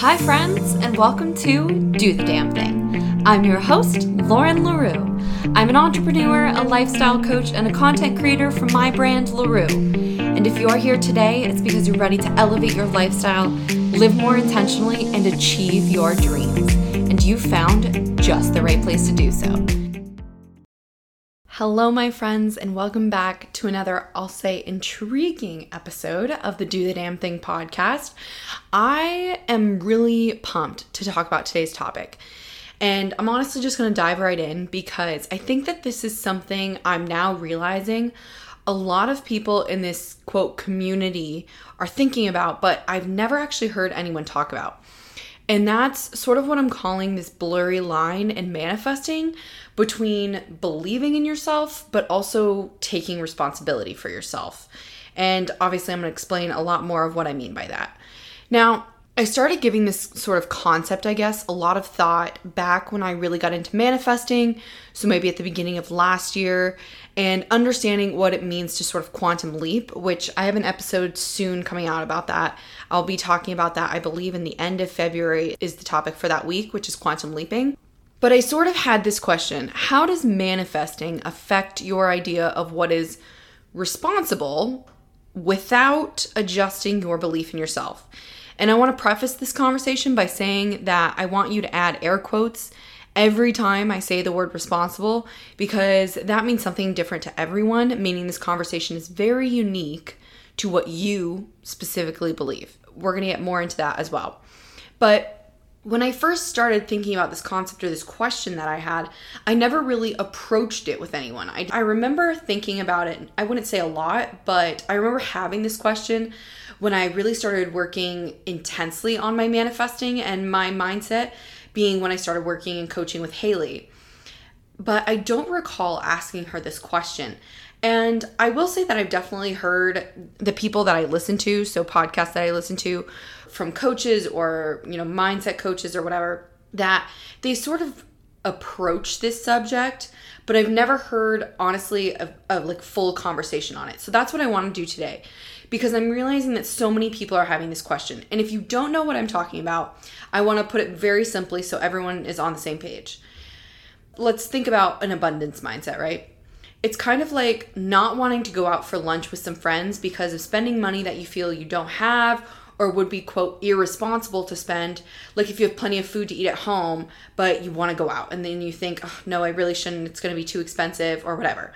Hi, friends, and welcome to Do the Damn Thing. I'm your host, Lauren L'Heureux. I'm an entrepreneur, a lifestyle coach, and a content creator from my brand, LaRue. And if you are here today, it's because you're ready to elevate your lifestyle, live more intentionally, and achieve your dreams. And you found just the right place to do so. Hello, my friends, and welcome back to another, I'll say, intriguing episode of the Do the Damn Thing podcast. I am really pumped to talk about today's topic. And I'm honestly just going to dive right in because I think that this is something I'm now realizing a lot of people in this quote community are thinking about, but I've never actually heard anyone talk about. And that's sort of what I'm calling this blurry line in manifesting between believing in yourself, but also taking responsibility for yourself. And obviously, I'm going to explain a lot more of what I mean by that. Now, I started giving this sort of concept, I guess, a lot of thought back when I really got into manifesting. So maybe at the beginning of last year, and understanding what it means to sort of quantum leap, which I have an episode soon coming out about that. I'll be talking about that, I believe, in the end of February is the topic for that week, which is quantum leaping. But I sort of had this question How does manifesting affect your idea of what is responsible without adjusting your belief in yourself? And I want to preface this conversation by saying that I want you to add air quotes every time I say the word responsible because that means something different to everyone, meaning this conversation is very unique to what you specifically believe. We're going to get more into that as well. But when I first started thinking about this concept or this question that I had, I never really approached it with anyone. I, I remember thinking about it, I wouldn't say a lot, but I remember having this question when I really started working intensely on my manifesting and my mindset, being when I started working and coaching with Haley. But I don't recall asking her this question. And I will say that I've definitely heard the people that I listen to, so podcasts that I listen to from coaches or, you know, mindset coaches or whatever, that they sort of approach this subject, but I've never heard honestly of like full conversation on it. So that's what I want to do today because I'm realizing that so many people are having this question. And if you don't know what I'm talking about, I want to put it very simply so everyone is on the same page. Let's think about an abundance mindset, right? It's kind of like not wanting to go out for lunch with some friends because of spending money that you feel you don't have or would be quote irresponsible to spend like if you have plenty of food to eat at home but you want to go out and then you think oh, no i really shouldn't it's going to be too expensive or whatever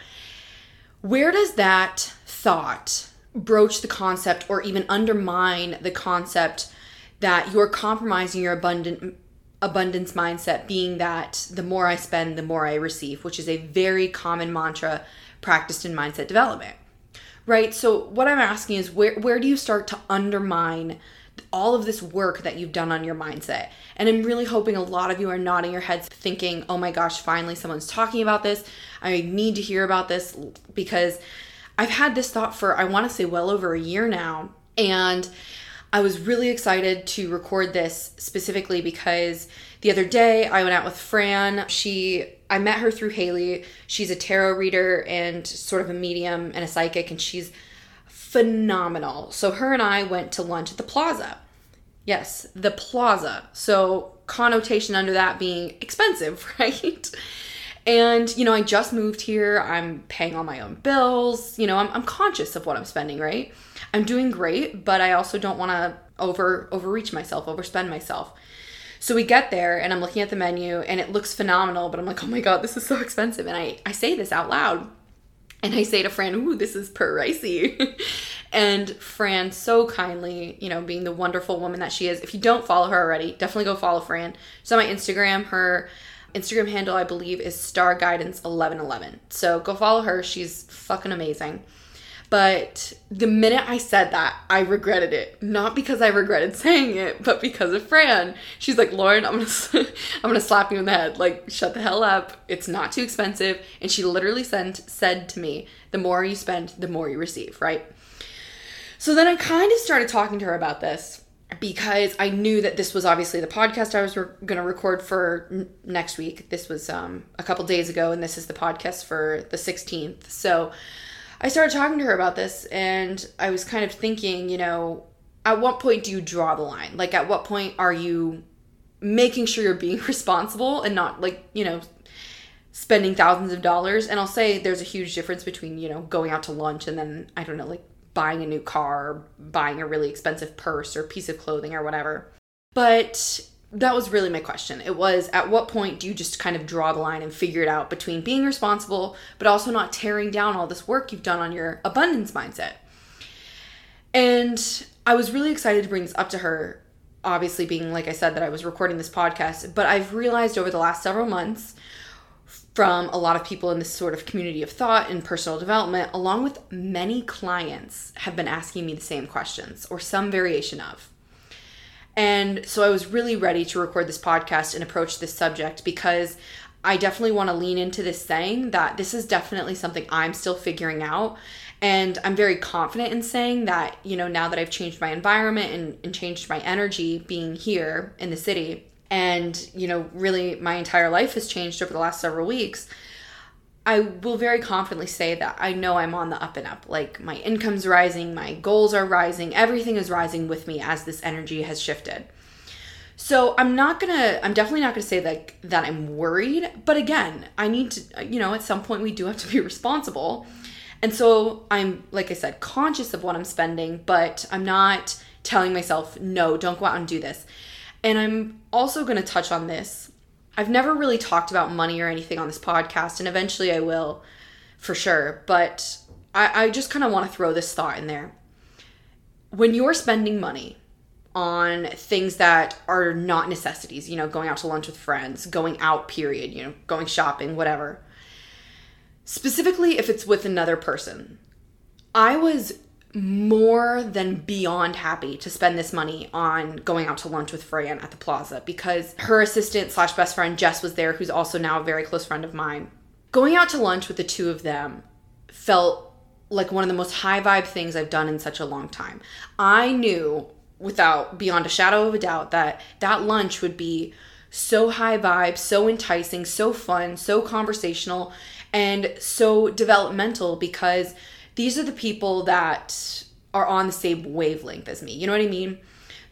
where does that thought broach the concept or even undermine the concept that you're compromising your abundant abundance mindset being that the more I spend, the more I receive, which is a very common mantra practiced in mindset development. Right? So what I'm asking is where where do you start to undermine all of this work that you've done on your mindset? And I'm really hoping a lot of you are nodding your heads thinking, "Oh my gosh, finally someone's talking about this. I need to hear about this because I've had this thought for I want to say well over a year now and I was really excited to record this specifically because the other day I went out with Fran. She I met her through Haley. She's a tarot reader and sort of a medium and a psychic and she's phenomenal. So her and I went to lunch at the Plaza. Yes, the Plaza. So connotation under that being expensive, right? And, you know, I just moved here. I'm paying all my own bills. You know, I'm, I'm conscious of what I'm spending, right? I'm doing great, but I also don't want to over overreach myself, overspend myself. So we get there and I'm looking at the menu and it looks phenomenal, but I'm like, oh my god, this is so expensive. And I, I say this out loud. And I say to Fran, ooh, this is pricey. and Fran so kindly, you know, being the wonderful woman that she is. If you don't follow her already, definitely go follow Fran. She's on my Instagram. Her Instagram handle, I believe, is Star Guidance 1111. So go follow her. She's fucking amazing. But the minute I said that, I regretted it. Not because I regretted saying it, but because of Fran. She's like, "Lauren, I'm gonna, I'm gonna slap you in the head. Like, shut the hell up. It's not too expensive." And she literally sent said to me, "The more you spend, the more you receive." Right. So then I kind of started talking to her about this because I knew that this was obviously the podcast I was re- going to record for n- next week. This was um, a couple days ago, and this is the podcast for the 16th. So I started talking to her about this and I was kind of thinking, you know, at what point do you draw the line? Like, at what point are you making sure you're being responsible and not like, you know, spending thousands of dollars? And I'll say there's a huge difference between, you know, going out to lunch and then, I don't know, like buying a new car, buying a really expensive purse or piece of clothing or whatever. But that was really my question. It was at what point do you just kind of draw the line and figure it out between being responsible, but also not tearing down all this work you've done on your abundance mindset? And I was really excited to bring this up to her, obviously, being like I said, that I was recording this podcast. But I've realized over the last several months from a lot of people in this sort of community of thought and personal development, along with many clients, have been asking me the same questions or some variation of. And so I was really ready to record this podcast and approach this subject because I definitely want to lean into this saying that this is definitely something I'm still figuring out. And I'm very confident in saying that, you know, now that I've changed my environment and, and changed my energy being here in the city, and, you know, really my entire life has changed over the last several weeks, I will very confidently say that I know I'm on the up and up. Like my income's rising, my goals are rising, everything is rising with me as this energy has shifted. So I'm not gonna, I'm definitely not gonna say like that I'm worried, but again, I need to, you know, at some point we do have to be responsible. And so I'm, like I said, conscious of what I'm spending, but I'm not telling myself, no, don't go out and do this. And I'm also gonna touch on this I've never really talked about money or anything on this podcast, and eventually I will for sure. But I, I just kind of want to throw this thought in there. When you're spending money on things that are not necessities, you know, going out to lunch with friends, going out, period, you know, going shopping, whatever, specifically if it's with another person, I was more than beyond happy to spend this money on going out to lunch with Fran at the plaza because her assistant slash best friend Jess was there, who's also now a very close friend of mine. Going out to lunch with the two of them felt like one of the most high vibe things I've done in such a long time. I knew without beyond a shadow of a doubt that that lunch would be so high vibe, so enticing, so fun, so conversational, and so developmental because these are the people that are on the same wavelength as me. You know what I mean?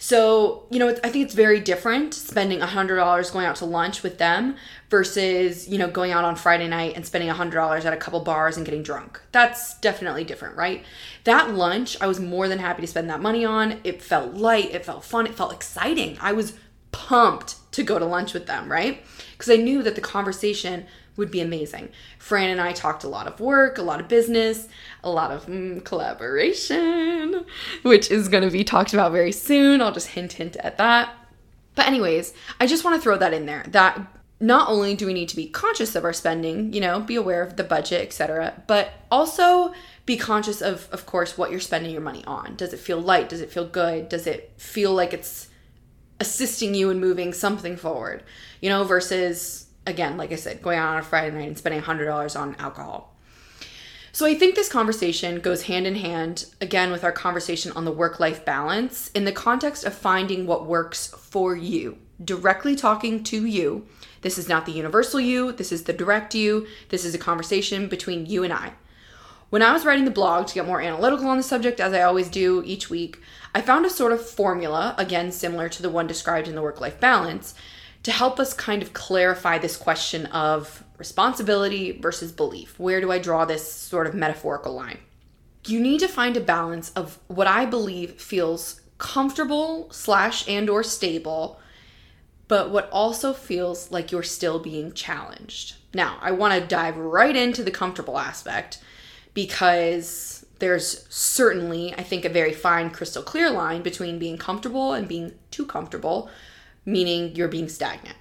So, you know, I think it's very different spending $100 going out to lunch with them versus, you know, going out on Friday night and spending $100 at a couple bars and getting drunk. That's definitely different, right? That lunch, I was more than happy to spend that money on. It felt light, it felt fun, it felt exciting. I was pumped to go to lunch with them, right? Because I knew that the conversation would be amazing. Fran and I talked a lot of work, a lot of business, a lot of mm, collaboration, which is going to be talked about very soon. I'll just hint, hint at that. But, anyways, I just want to throw that in there that not only do we need to be conscious of our spending, you know, be aware of the budget, etc., but also be conscious of, of course, what you're spending your money on. Does it feel light? Does it feel good? Does it feel like it's assisting you in moving something forward? You know, versus again, like I said, going out on a Friday night and spending $100 on alcohol. So I think this conversation goes hand in hand again with our conversation on the work life balance in the context of finding what works for you, directly talking to you. This is not the universal you, this is the direct you. This is a conversation between you and I. When I was writing the blog to get more analytical on the subject, as I always do each week, I found a sort of formula, again, similar to the one described in the work life balance, to help us kind of clarify this question of responsibility versus belief. Where do I draw this sort of metaphorical line? You need to find a balance of what I believe feels comfortable slash and or stable, but what also feels like you're still being challenged. Now, I want to dive right into the comfortable aspect because there's certainly, I think, a very fine, crystal clear line between being comfortable and being too comfortable meaning you're being stagnant.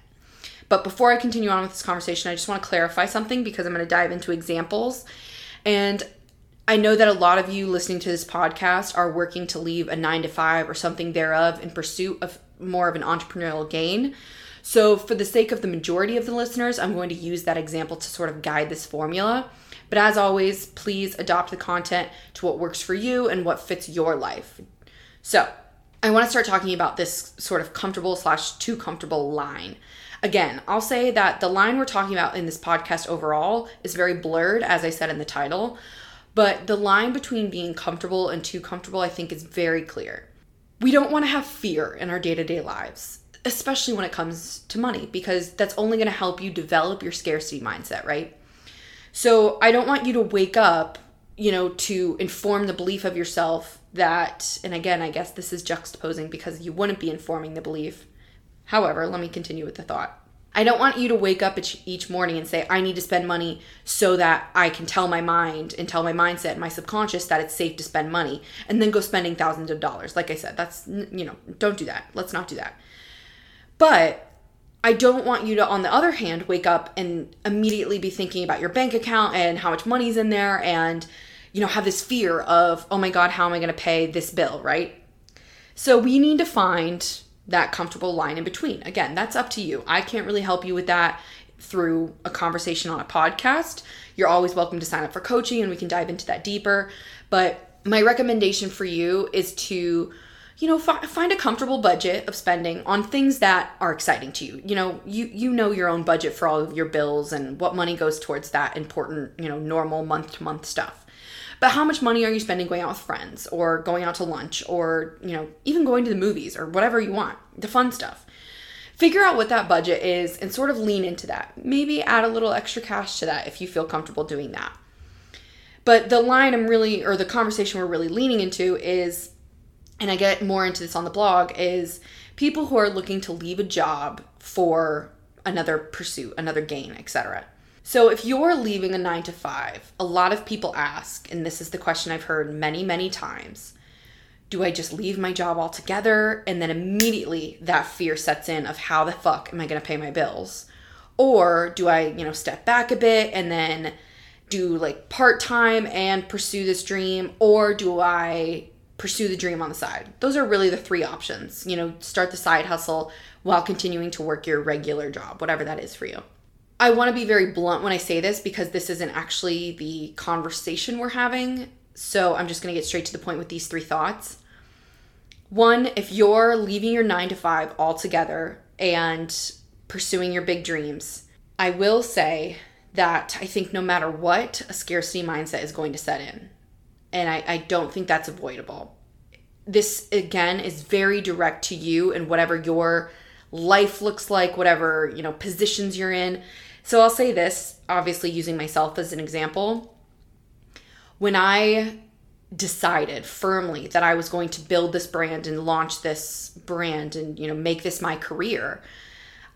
But before I continue on with this conversation, I just want to clarify something because I'm going to dive into examples. And I know that a lot of you listening to this podcast are working to leave a nine to five or something thereof in pursuit of more of an entrepreneurial gain. So, for the sake of the majority of the listeners, I'm going to use that example to sort of guide this formula. But as always, please adopt the content to what works for you and what fits your life. So, I want to start talking about this sort of comfortable slash too comfortable line. Again, I'll say that the line we're talking about in this podcast overall is very blurred, as I said in the title, but the line between being comfortable and too comfortable, I think, is very clear. we don't want to have fear in our day to day lives, especially when it comes to money, because that's only going to help you develop your scarcity mindset, right? So I don't want you to wake up, you know, to inform the belief of yourself that, and again, I guess this is juxtaposing because you wouldn't be informing the belief. However, let me continue with the thought. I don't want you to wake up each morning and say, I need to spend money so that I can tell my mind and tell my mindset and my subconscious that it's safe to spend money and then go spending thousands of dollars. Like I said, that's, you know, don't do that. Let's not do that. But I don't want you to, on the other hand, wake up and immediately be thinking about your bank account and how much money's in there and, you know, have this fear of, oh my God, how am I going to pay this bill, right? So we need to find that comfortable line in between. Again, that's up to you. I can't really help you with that through a conversation on a podcast. You're always welcome to sign up for coaching and we can dive into that deeper. But my recommendation for you is to you know fi- find a comfortable budget of spending on things that are exciting to you you know you you know your own budget for all of your bills and what money goes towards that important you know normal month to month stuff but how much money are you spending going out with friends or going out to lunch or, you know, even going to the movies or whatever you want, the fun stuff? Figure out what that budget is and sort of lean into that. Maybe add a little extra cash to that if you feel comfortable doing that. But the line I'm really, or the conversation we're really leaning into is, and I get more into this on the blog, is people who are looking to leave a job for another pursuit, another gain, etc. So, if you're leaving a nine to five, a lot of people ask, and this is the question I've heard many, many times do I just leave my job altogether? And then immediately that fear sets in of how the fuck am I gonna pay my bills? Or do I, you know, step back a bit and then do like part time and pursue this dream? Or do I pursue the dream on the side? Those are really the three options. You know, start the side hustle while continuing to work your regular job, whatever that is for you. I want to be very blunt when I say this because this isn't actually the conversation we're having. So I'm just going to get straight to the point with these three thoughts. One, if you're leaving your nine to five altogether and pursuing your big dreams, I will say that I think no matter what, a scarcity mindset is going to set in. And I, I don't think that's avoidable. This, again, is very direct to you and whatever your life looks like, whatever, you know, positions you're in. So I'll say this, obviously using myself as an example. When I decided firmly that I was going to build this brand and launch this brand and you know make this my career,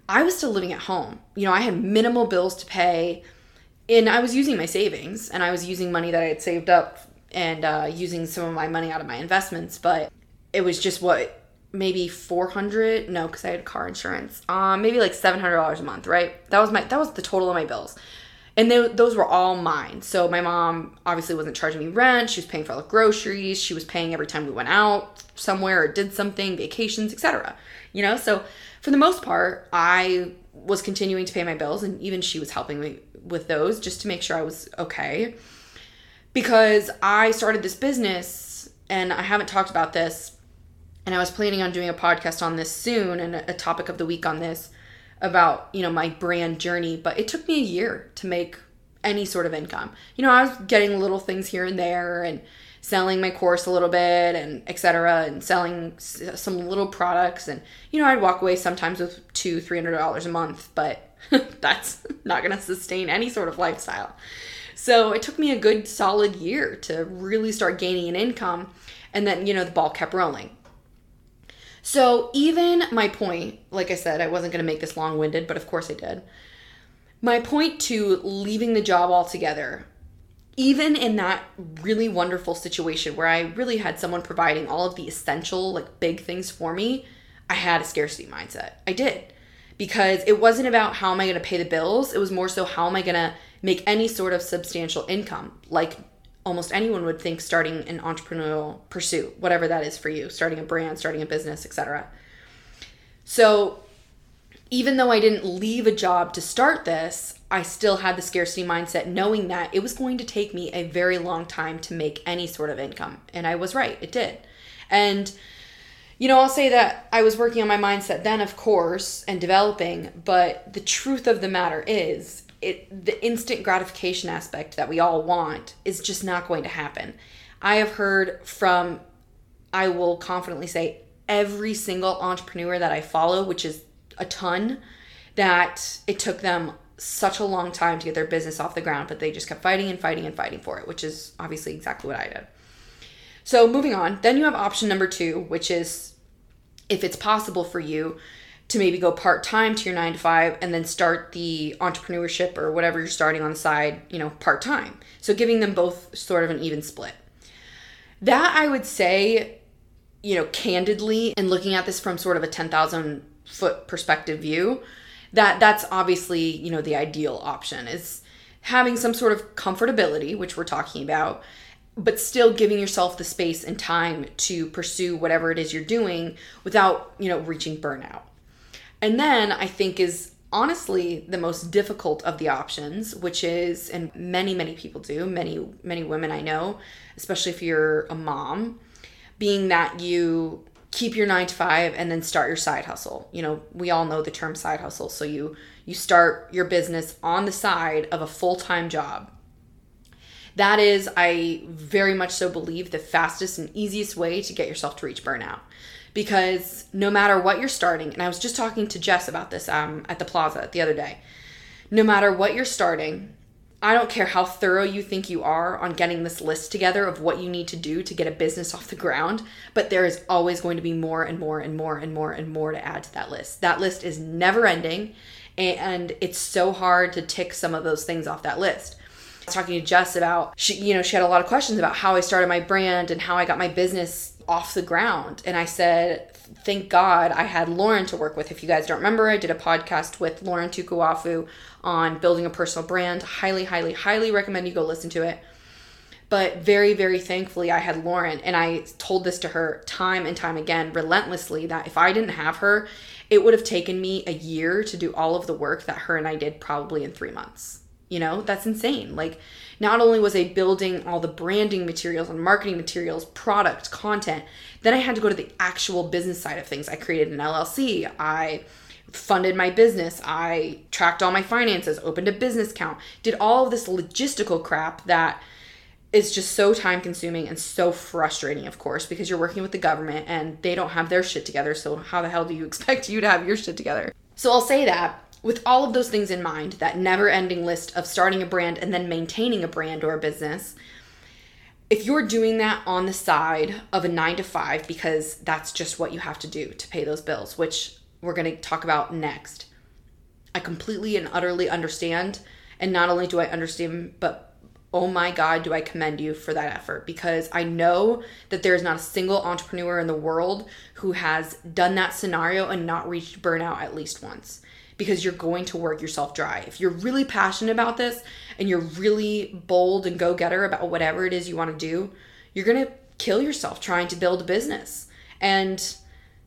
I was still living at home. You know, I had minimal bills to pay and I was using my savings and I was using money that I had saved up and uh, using some of my money out of my investments, but it was just what maybe 400 no because i had car insurance um maybe like $700 a month right? That was my that was the total of my bills. And they, those were all mine. So my mom obviously wasn't charging me rent. She was paying for all the groceries. She was paying every time we went out somewhere or did something vacations etc you know? So for the most part i was continuing to pay my bills and even she was helping me with those just to make sure i was okay. Because i started this business and i haven't talked about this and I was planning on doing a podcast on this soon and a topic of the week on this about, you know, my brand journey, but it took me a year to make any sort of income. You know, I was getting little things here and there and selling my course a little bit and etc and selling some little products and you know i'd walk away sometimes with two three hundred dollars a month but that's not going to sustain any sort of lifestyle. So it took me a good solid year to really start gaining an income. And then you know the ball kept rolling so, even my point, like I said, I wasn't going to make this long winded, but of course I did. My point to leaving the job altogether, even in that really wonderful situation where I really had someone providing all of the essential, like big things for me, I had a scarcity mindset. I did. Because it wasn't about how am I going to pay the bills, it was more so how am I going to make any sort of substantial income, like almost anyone would think starting an entrepreneurial pursuit, whatever that is for you, starting a brand, starting a business, etc. So, even though I didn't leave a job to start this, I still had the scarcity mindset knowing that it was going to take me a very long time to make any sort of income. And I was right, it did. And you know, I'll say that I was working on my mindset then, of course, and developing, but the truth of the matter is, it the instant gratification aspect that we all want is just not going to happen. I have heard from I will confidently say every single entrepreneur that I follow, which is a ton, that it took them such a long time to get their business off the ground, but they just kept fighting and fighting and fighting for it, which is obviously exactly what I did. So, moving on, then you have option number two, which is if it's possible for you to maybe go part time to your nine to five and then start the entrepreneurship or whatever you're starting on the side, you know, part time. So, giving them both sort of an even split. That I would say, you know, candidly, and looking at this from sort of a 10,000 foot perspective view, that that's obviously, you know, the ideal option is having some sort of comfortability, which we're talking about, but still giving yourself the space and time to pursue whatever it is you're doing without, you know, reaching burnout. And then I think is honestly the most difficult of the options, which is, and many, many people do, many, many women I know, especially if you're a mom, being that you keep your nine to five and then start your side hustle. You know, we all know the term side hustle. So you you start your business on the side of a full-time job that is, I very much so believe, the fastest and easiest way to get yourself to reach burnout. Because no matter what you're starting, and I was just talking to Jess about this um, at the plaza the other day, no matter what you're starting, I don't care how thorough you think you are on getting this list together of what you need to do to get a business off the ground, but there is always going to be more and more and more and more and more to add to that list. That list is never ending, and it's so hard to tick some of those things off that list talking to Jess about she you know she had a lot of questions about how I started my brand and how I got my business off the ground. And I said thank God I had Lauren to work with. If you guys don't remember I did a podcast with Lauren Tukuwafu on building a personal brand. Highly highly highly recommend you go listen to it. But very very thankfully I had Lauren and I told this to her time and time again relentlessly that if I didn't have her it would have taken me a year to do all of the work that her and I did probably in 3 months you know, that's insane. Like, not only was I building all the branding materials and marketing materials, product, content, then I had to go to the actual business side of things. I created an LLC. I funded my business. I tracked all my finances, opened a business account, did all of this logistical crap that is just so time consuming and so frustrating, of course, because you're working with the government and they don't have their shit together. So, how the hell do you expect you to have your shit together? So, I'll say that with all of those things in mind, that never ending list of starting a brand and then maintaining a brand or a business, if you're doing that on the side of a nine to five, because that's just what you have to do to pay those bills, which we're going to talk about next, I completely and utterly understand. And not only do I understand, but oh my God, do I commend you for that effort because I know that there is not a single entrepreneur in the world who has done that scenario and not reached burnout at least once because you're going to work yourself dry. If you're really passionate about this and you're really bold and go getter about whatever it is you want to do, you're going to kill yourself trying to build a business. And,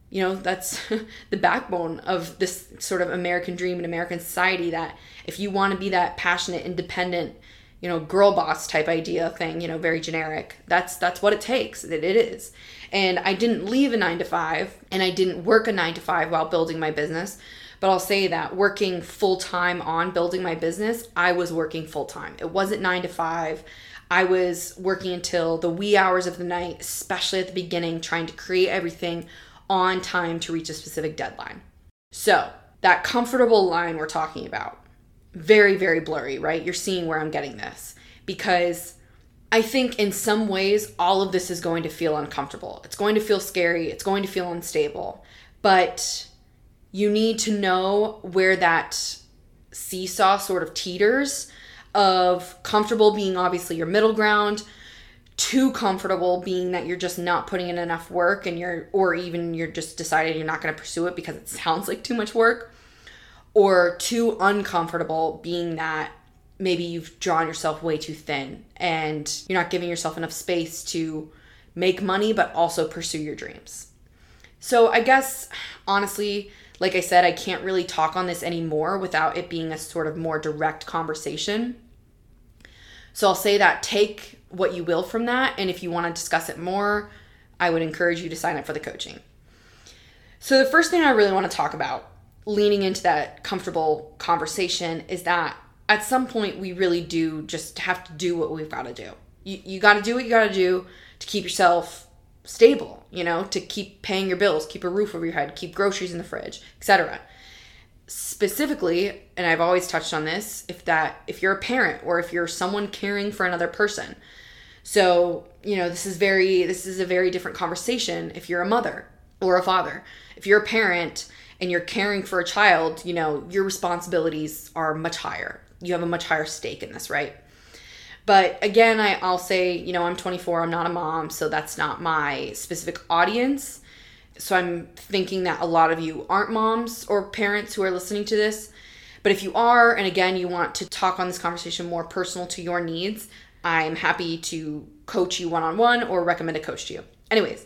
you know, that's the backbone of this sort of American dream and American society that if you want to be that passionate, independent, you know, girl boss type idea thing, you know, very generic. That's that's what it takes. That it is. And I didn't leave a 9 to 5 and I didn't work a 9 to 5 while building my business. But I'll say that working full time on building my business, I was working full time. It wasn't nine to five. I was working until the wee hours of the night, especially at the beginning, trying to create everything on time to reach a specific deadline. So, that comfortable line we're talking about, very, very blurry, right? You're seeing where I'm getting this because I think in some ways, all of this is going to feel uncomfortable. It's going to feel scary. It's going to feel unstable. But you need to know where that seesaw sort of teeters of comfortable being obviously your middle ground too comfortable being that you're just not putting in enough work and you're or even you're just decided you're not going to pursue it because it sounds like too much work or too uncomfortable being that maybe you've drawn yourself way too thin and you're not giving yourself enough space to make money but also pursue your dreams. So I guess honestly like I said, I can't really talk on this anymore without it being a sort of more direct conversation. So I'll say that take what you will from that. And if you want to discuss it more, I would encourage you to sign up for the coaching. So, the first thing I really want to talk about, leaning into that comfortable conversation, is that at some point we really do just have to do what we've got to do. You, you got to do what you got to do to keep yourself stable, you know, to keep paying your bills, keep a roof over your head, keep groceries in the fridge, etc. Specifically, and I've always touched on this, if that if you're a parent or if you're someone caring for another person. So, you know, this is very this is a very different conversation if you're a mother or a father. If you're a parent and you're caring for a child, you know, your responsibilities are much higher. You have a much higher stake in this, right? But again, I, I'll say, you know, I'm 24, I'm not a mom, so that's not my specific audience. So I'm thinking that a lot of you aren't moms or parents who are listening to this. But if you are, and again, you want to talk on this conversation more personal to your needs, I'm happy to coach you one on one or recommend a coach to you. Anyways,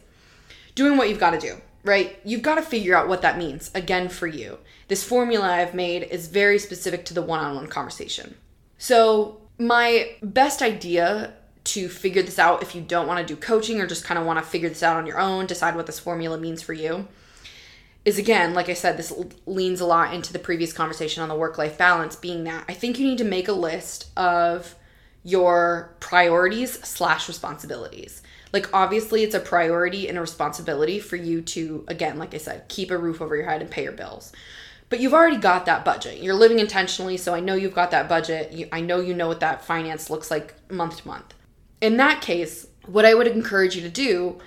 doing what you've got to do, right? You've got to figure out what that means, again, for you. This formula I've made is very specific to the one on one conversation. So my best idea to figure this out if you don't want to do coaching or just kind of want to figure this out on your own, decide what this formula means for you, is again, like I said, this leans a lot into the previous conversation on the work life balance, being that I think you need to make a list of your priorities slash responsibilities. Like, obviously, it's a priority and a responsibility for you to, again, like I said, keep a roof over your head and pay your bills but you've already got that budget. You're living intentionally, so I know you've got that budget. You, I know you know what that finance looks like month to month. In that case, what I would encourage you to do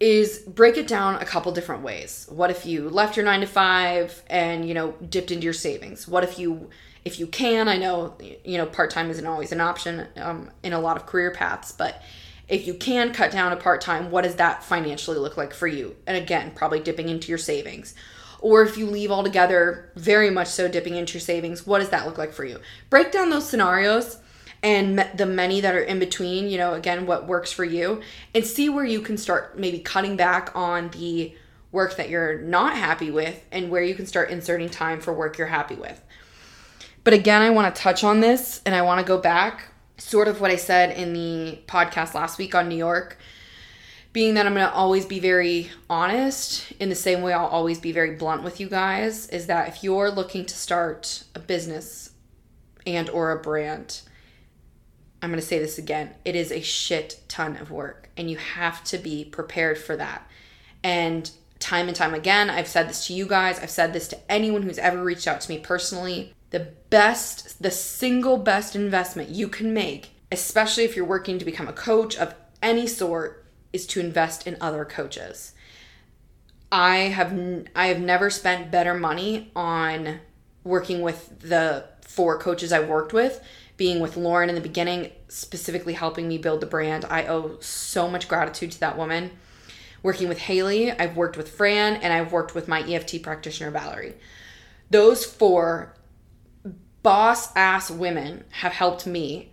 is break it down a couple different ways. What if you left your 9 to 5 and, you know, dipped into your savings? What if you if you can, I know, you know, part-time isn't always an option um, in a lot of career paths, but if you can cut down a part-time, what does that financially look like for you? And again, probably dipping into your savings or if you leave altogether, very much so dipping into your savings, what does that look like for you? Break down those scenarios and the many that are in between, you know, again, what works for you, and see where you can start maybe cutting back on the work that you're not happy with and where you can start inserting time for work you're happy with. But again, I want to touch on this and I want to go back sort of what I said in the podcast last week on New York being that I'm going to always be very honest in the same way I'll always be very blunt with you guys is that if you're looking to start a business and or a brand I'm going to say this again it is a shit ton of work and you have to be prepared for that. And time and time again I've said this to you guys I've said this to anyone who's ever reached out to me personally the best the single best investment you can make especially if you're working to become a coach of any sort is to invest in other coaches. I have n- I have never spent better money on working with the four coaches I've worked with, being with Lauren in the beginning, specifically helping me build the brand. I owe so much gratitude to that woman. Working with Haley, I've worked with Fran, and I've worked with my EFT practitioner, Valerie. Those four boss ass women have helped me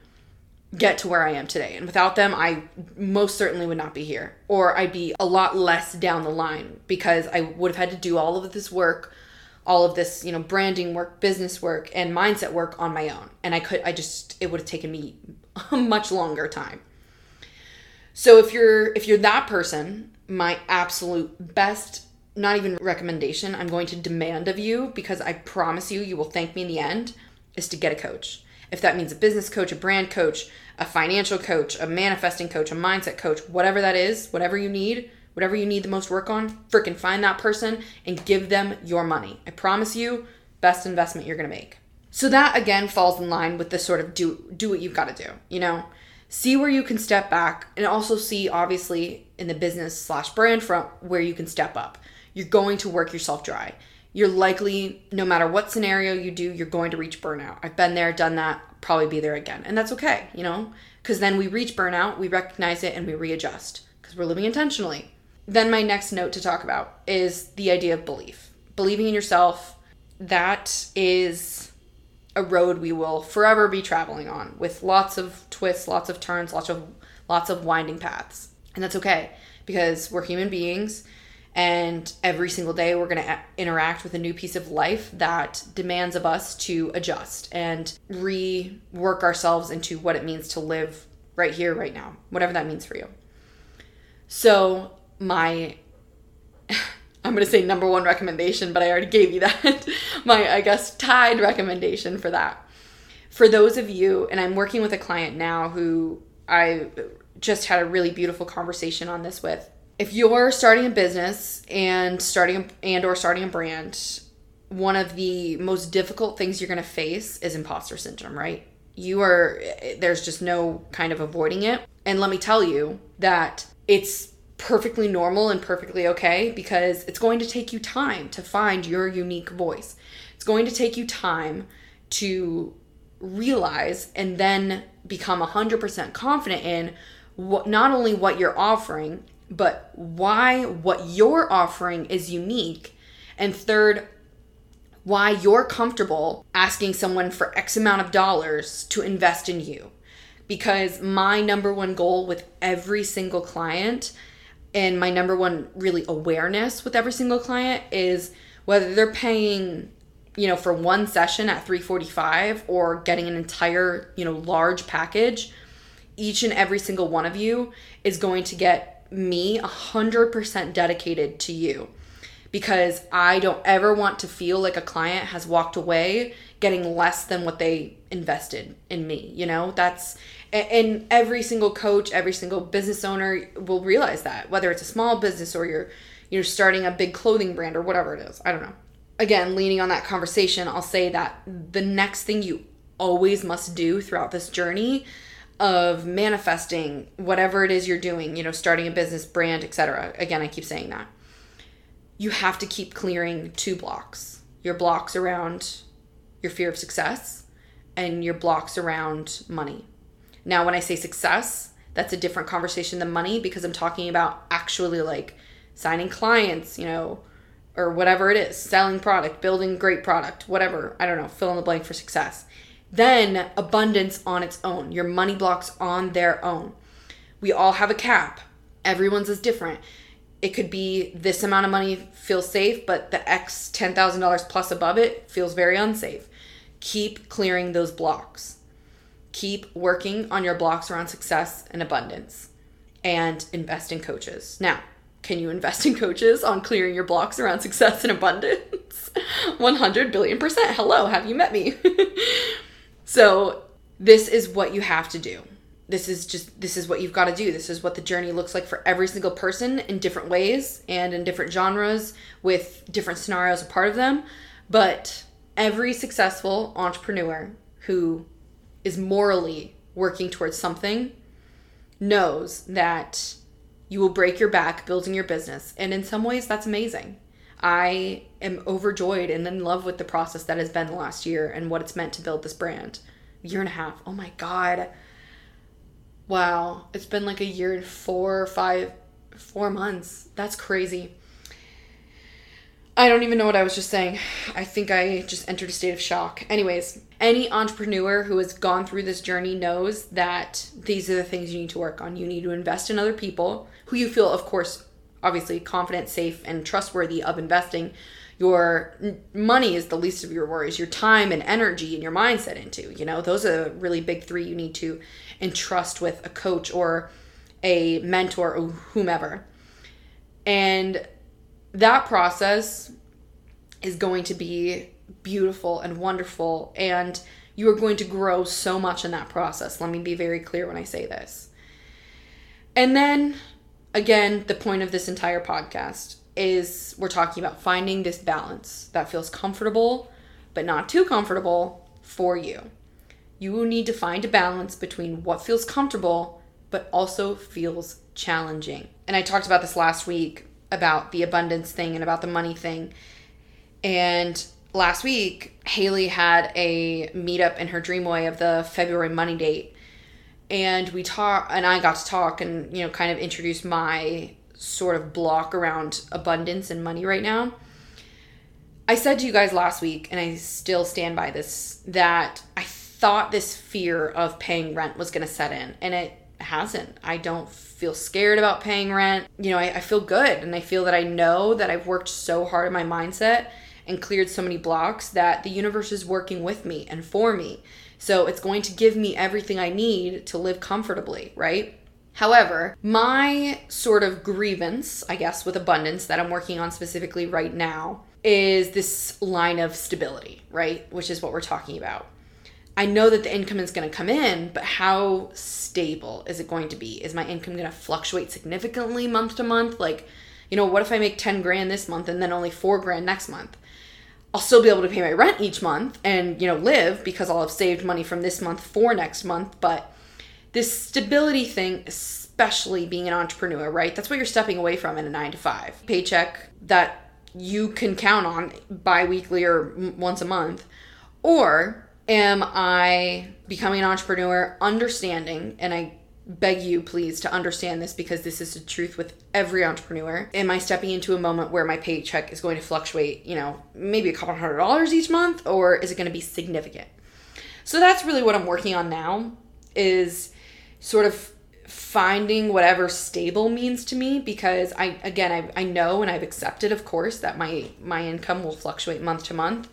get to where I am today. And without them, I most certainly would not be here. Or I'd be a lot less down the line because I would have had to do all of this work, all of this, you know, branding work, business work, and mindset work on my own. And I could, I just, it would have taken me a much longer time. So if you're, if you're that person, my absolute best, not even recommendation, I'm going to demand of you because I promise you, you will thank me in the end, is to get a coach if that means a business coach, a brand coach, a financial coach, a manifesting coach, a mindset coach, whatever that is, whatever you need, whatever you need the most work on, freaking find that person and give them your money. I promise you, best investment you're going to make. So that again falls in line with the sort of do do what you've got to do, you know? See where you can step back and also see obviously in the business slash brand front where you can step up. You're going to work yourself dry you're likely, no matter what scenario you do, you're going to reach burnout. I've been there, done that, probably be there again. And that's okay, you know, because then we reach burnout, we recognize it, and we readjust because we're living intentionally. Then, my next note to talk about is the idea of belief. Believing in yourself, that is a road we will forever be traveling on with lots of twists, lots of turns, lots of lots of winding paths. And that's okay because we're human beings and every single day, we're going to uh, interact with a new piece of life that demands of us to adjust and rework ourselves into what it means to live right here, right now, whatever that means for you. So, my, I'm going to say number one recommendation, but I already gave you that. my, I guess, tied recommendation for that. For those of you, and I'm working with a client now who I just had a really beautiful conversation on this with if you're starting a business and starting and or starting a brand, one of the most difficult things you're going to face is imposter syndrome, right? You are there's just no kind of avoiding it. And let me tell you that it's perfectly normal and perfectly okay because it's going to take you time to find your unique voice. It's going to take you time to realize and then become 100% confident in what not only what you're offering, but why what you're offering is unique. And third, why you're comfortable asking someone for X amount of dollars to invest in you. Because my number one goal with every single client and my number one really awareness with every single client is whether they're paying you know for one session at 345 or getting an entire you know large package each and every single one of you is going to get me 100% dedicated to you because I don't ever want to feel like a client has walked away getting less than what they invested in me. You know, that's and every single coach, every single business owner will realize that whether it's a small business or you're you're starting a big clothing brand or whatever it is. I don't know. Again, leaning on that conversation, I'll say that the next thing you always must do throughout this journey of manifesting whatever it is you're doing, you know, starting a business, brand, etc. Again, I keep saying that. You have to keep clearing two blocks. Your blocks around your fear of success and your blocks around money. Now, when I say success, that's a different conversation than money because I'm talking about actually like signing clients, you know, or whatever it is, selling product, building great product, whatever. I don't know, fill in the blank for success. Then abundance on its own, your money blocks on their own. We all have a cap. Everyone's is different. It could be this amount of money feels safe, but the X $10,000 plus above it feels very unsafe. Keep clearing those blocks. Keep working on your blocks around success and abundance and invest in coaches. Now, can you invest in coaches on clearing your blocks around success and abundance? 100 billion percent. Hello, have you met me? So, this is what you have to do. This is just this is what you've got to do. This is what the journey looks like for every single person in different ways and in different genres with different scenarios a part of them. But every successful entrepreneur who is morally working towards something knows that you will break your back building your business. And in some ways, that's amazing. I am overjoyed and in love with the process that has been the last year and what it's meant to build this brand. Year and a half. Oh my God. Wow. It's been like a year and four, five, four months. That's crazy. I don't even know what I was just saying. I think I just entered a state of shock. Anyways, any entrepreneur who has gone through this journey knows that these are the things you need to work on. You need to invest in other people who you feel, of course, obviously confident, safe, and trustworthy of investing your money is the least of your worries your time and energy and your mindset into you know? Those are really big three you need to entrust with a coach or a mentor or whomever. And that process is going to be beautiful and wonderful and you are going to grow so much in that process. Let me be very clear when i say this. And then again, the point of this entire podcast is we're talking about finding this balance that feels comfortable, but not too comfortable for you. You need to find a balance between what feels comfortable, but also feels challenging. And I talked about this last week about the abundance thing and about the money thing. And last week, Haley had a meetup in her Dreamway of the February money date and we talk and i got to talk and you know kind of introduce my sort of block around abundance and money right now. I said to you guys last week and i still stand by this that i thought this fear of paying rent was going to set in and it hasn't. I don't feel scared about paying rent. You know I, I feel good and i feel that i know that i've worked so hard in my mindset and cleared so many blocks that the universe is working with me and for me so it's going to give me everything I need to live comfortably, right? However, my sort of grievance, I guess, with abundance that I'm working on specifically right now is this line of stability, right? Which is what we're talking about. I know that the income is going to come in, but how stable is it going to be? Is my income going to fluctuate significantly month to month? Like, you know, what if I make 10 grand this month and then only 4 grand next month? I'll still be able to pay my rent each month and, you know, live because I'll have saved money from this month for next month, but this stability thing, especially being an entrepreneur, right? That's what you're stepping away from in a 9 to 5. Paycheck that you can count on bi-weekly or once a month or am I becoming an entrepreneur, understanding, and I beg you please to understand this because this is the truth with every entrepreneur. Am I stepping into a moment where my paycheck is going to fluctuate, you know, maybe a couple hundred dollars each month, or is it going to be significant? So that's really what I'm working on now is sort of finding whatever stable means to me because I again I, I know and I've accepted of course that my my income will fluctuate month to month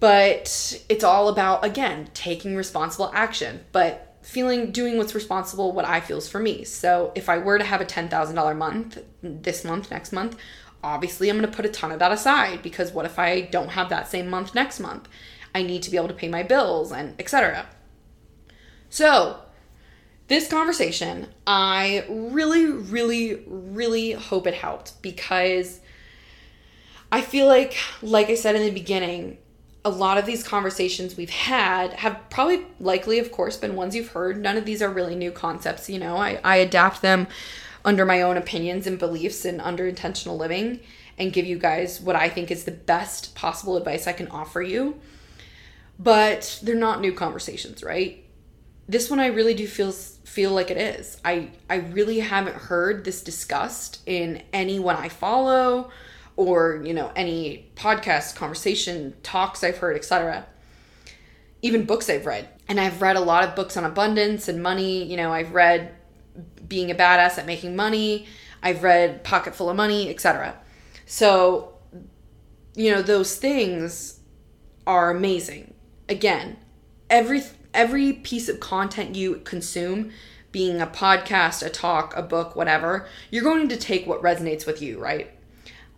but it's all about, again, taking responsible action, but feeling, doing what's responsible, what I feel is for me. So if I were to have a $10,000 month this month, next month, obviously I'm going to put a ton of that aside because what if I don't have that same month next month? I need to be able to pay my bills and etc. So, this conversation, I really, really, really hope it helped because I feel like, like I said in the beginning, a lot of these conversations we've had have probably likely of course been ones you've heard. None of these are really new concepts you know? I, I adapt them under my own opinions and beliefs and under intentional living and give you guys what i think is the best possible advice i can offer you. But they're not new conversations right? This one i really do feel feel like it is. I i really haven't heard this discussed in anyone i follow or you know any podcast conversation talks i've heard etc even books i've read. And i've read a lot of books on abundance and money. You know i've read being a badass at making money. I've read pocket full of money etc so you know those things are amazing. Again every every piece of content you consume being a podcast a talk a book whatever you're going to take what resonates with you right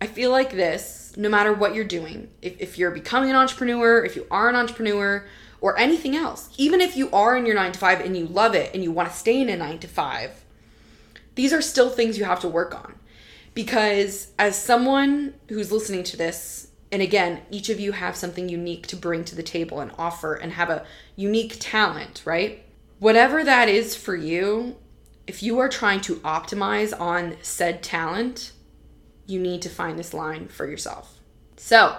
I feel like this, no matter what you're doing, if, if you're becoming an entrepreneur, if you are an entrepreneur, or anything else, even if you are in your nine to five and you love it and you want to stay in a nine to five, these are still things you have to work on. Because as someone who's listening to this, and again, each of you have something unique to bring to the table and offer and have a unique talent, right? Whatever that is for you, if you are trying to optimize on said talent, you need to find this line for yourself. So,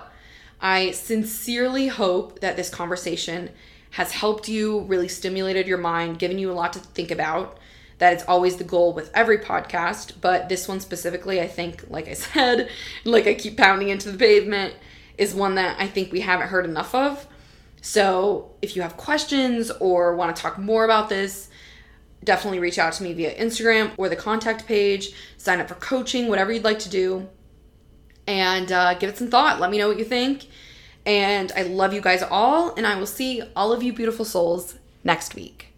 I sincerely hope that this conversation has helped you, really stimulated your mind, given you a lot to think about. That it's always the goal with every podcast, but this one specifically, I think, like I said, like I keep pounding into the pavement, is one that I think we haven't heard enough of. So, if you have questions or want to talk more about this, definitely reach out to me via Instagram or the contact page, sign up for coaching, whatever you'd like to do, and uh, give it some thought. Let me know what you think. And I love you guys all, and I will see all of you beautiful souls next week.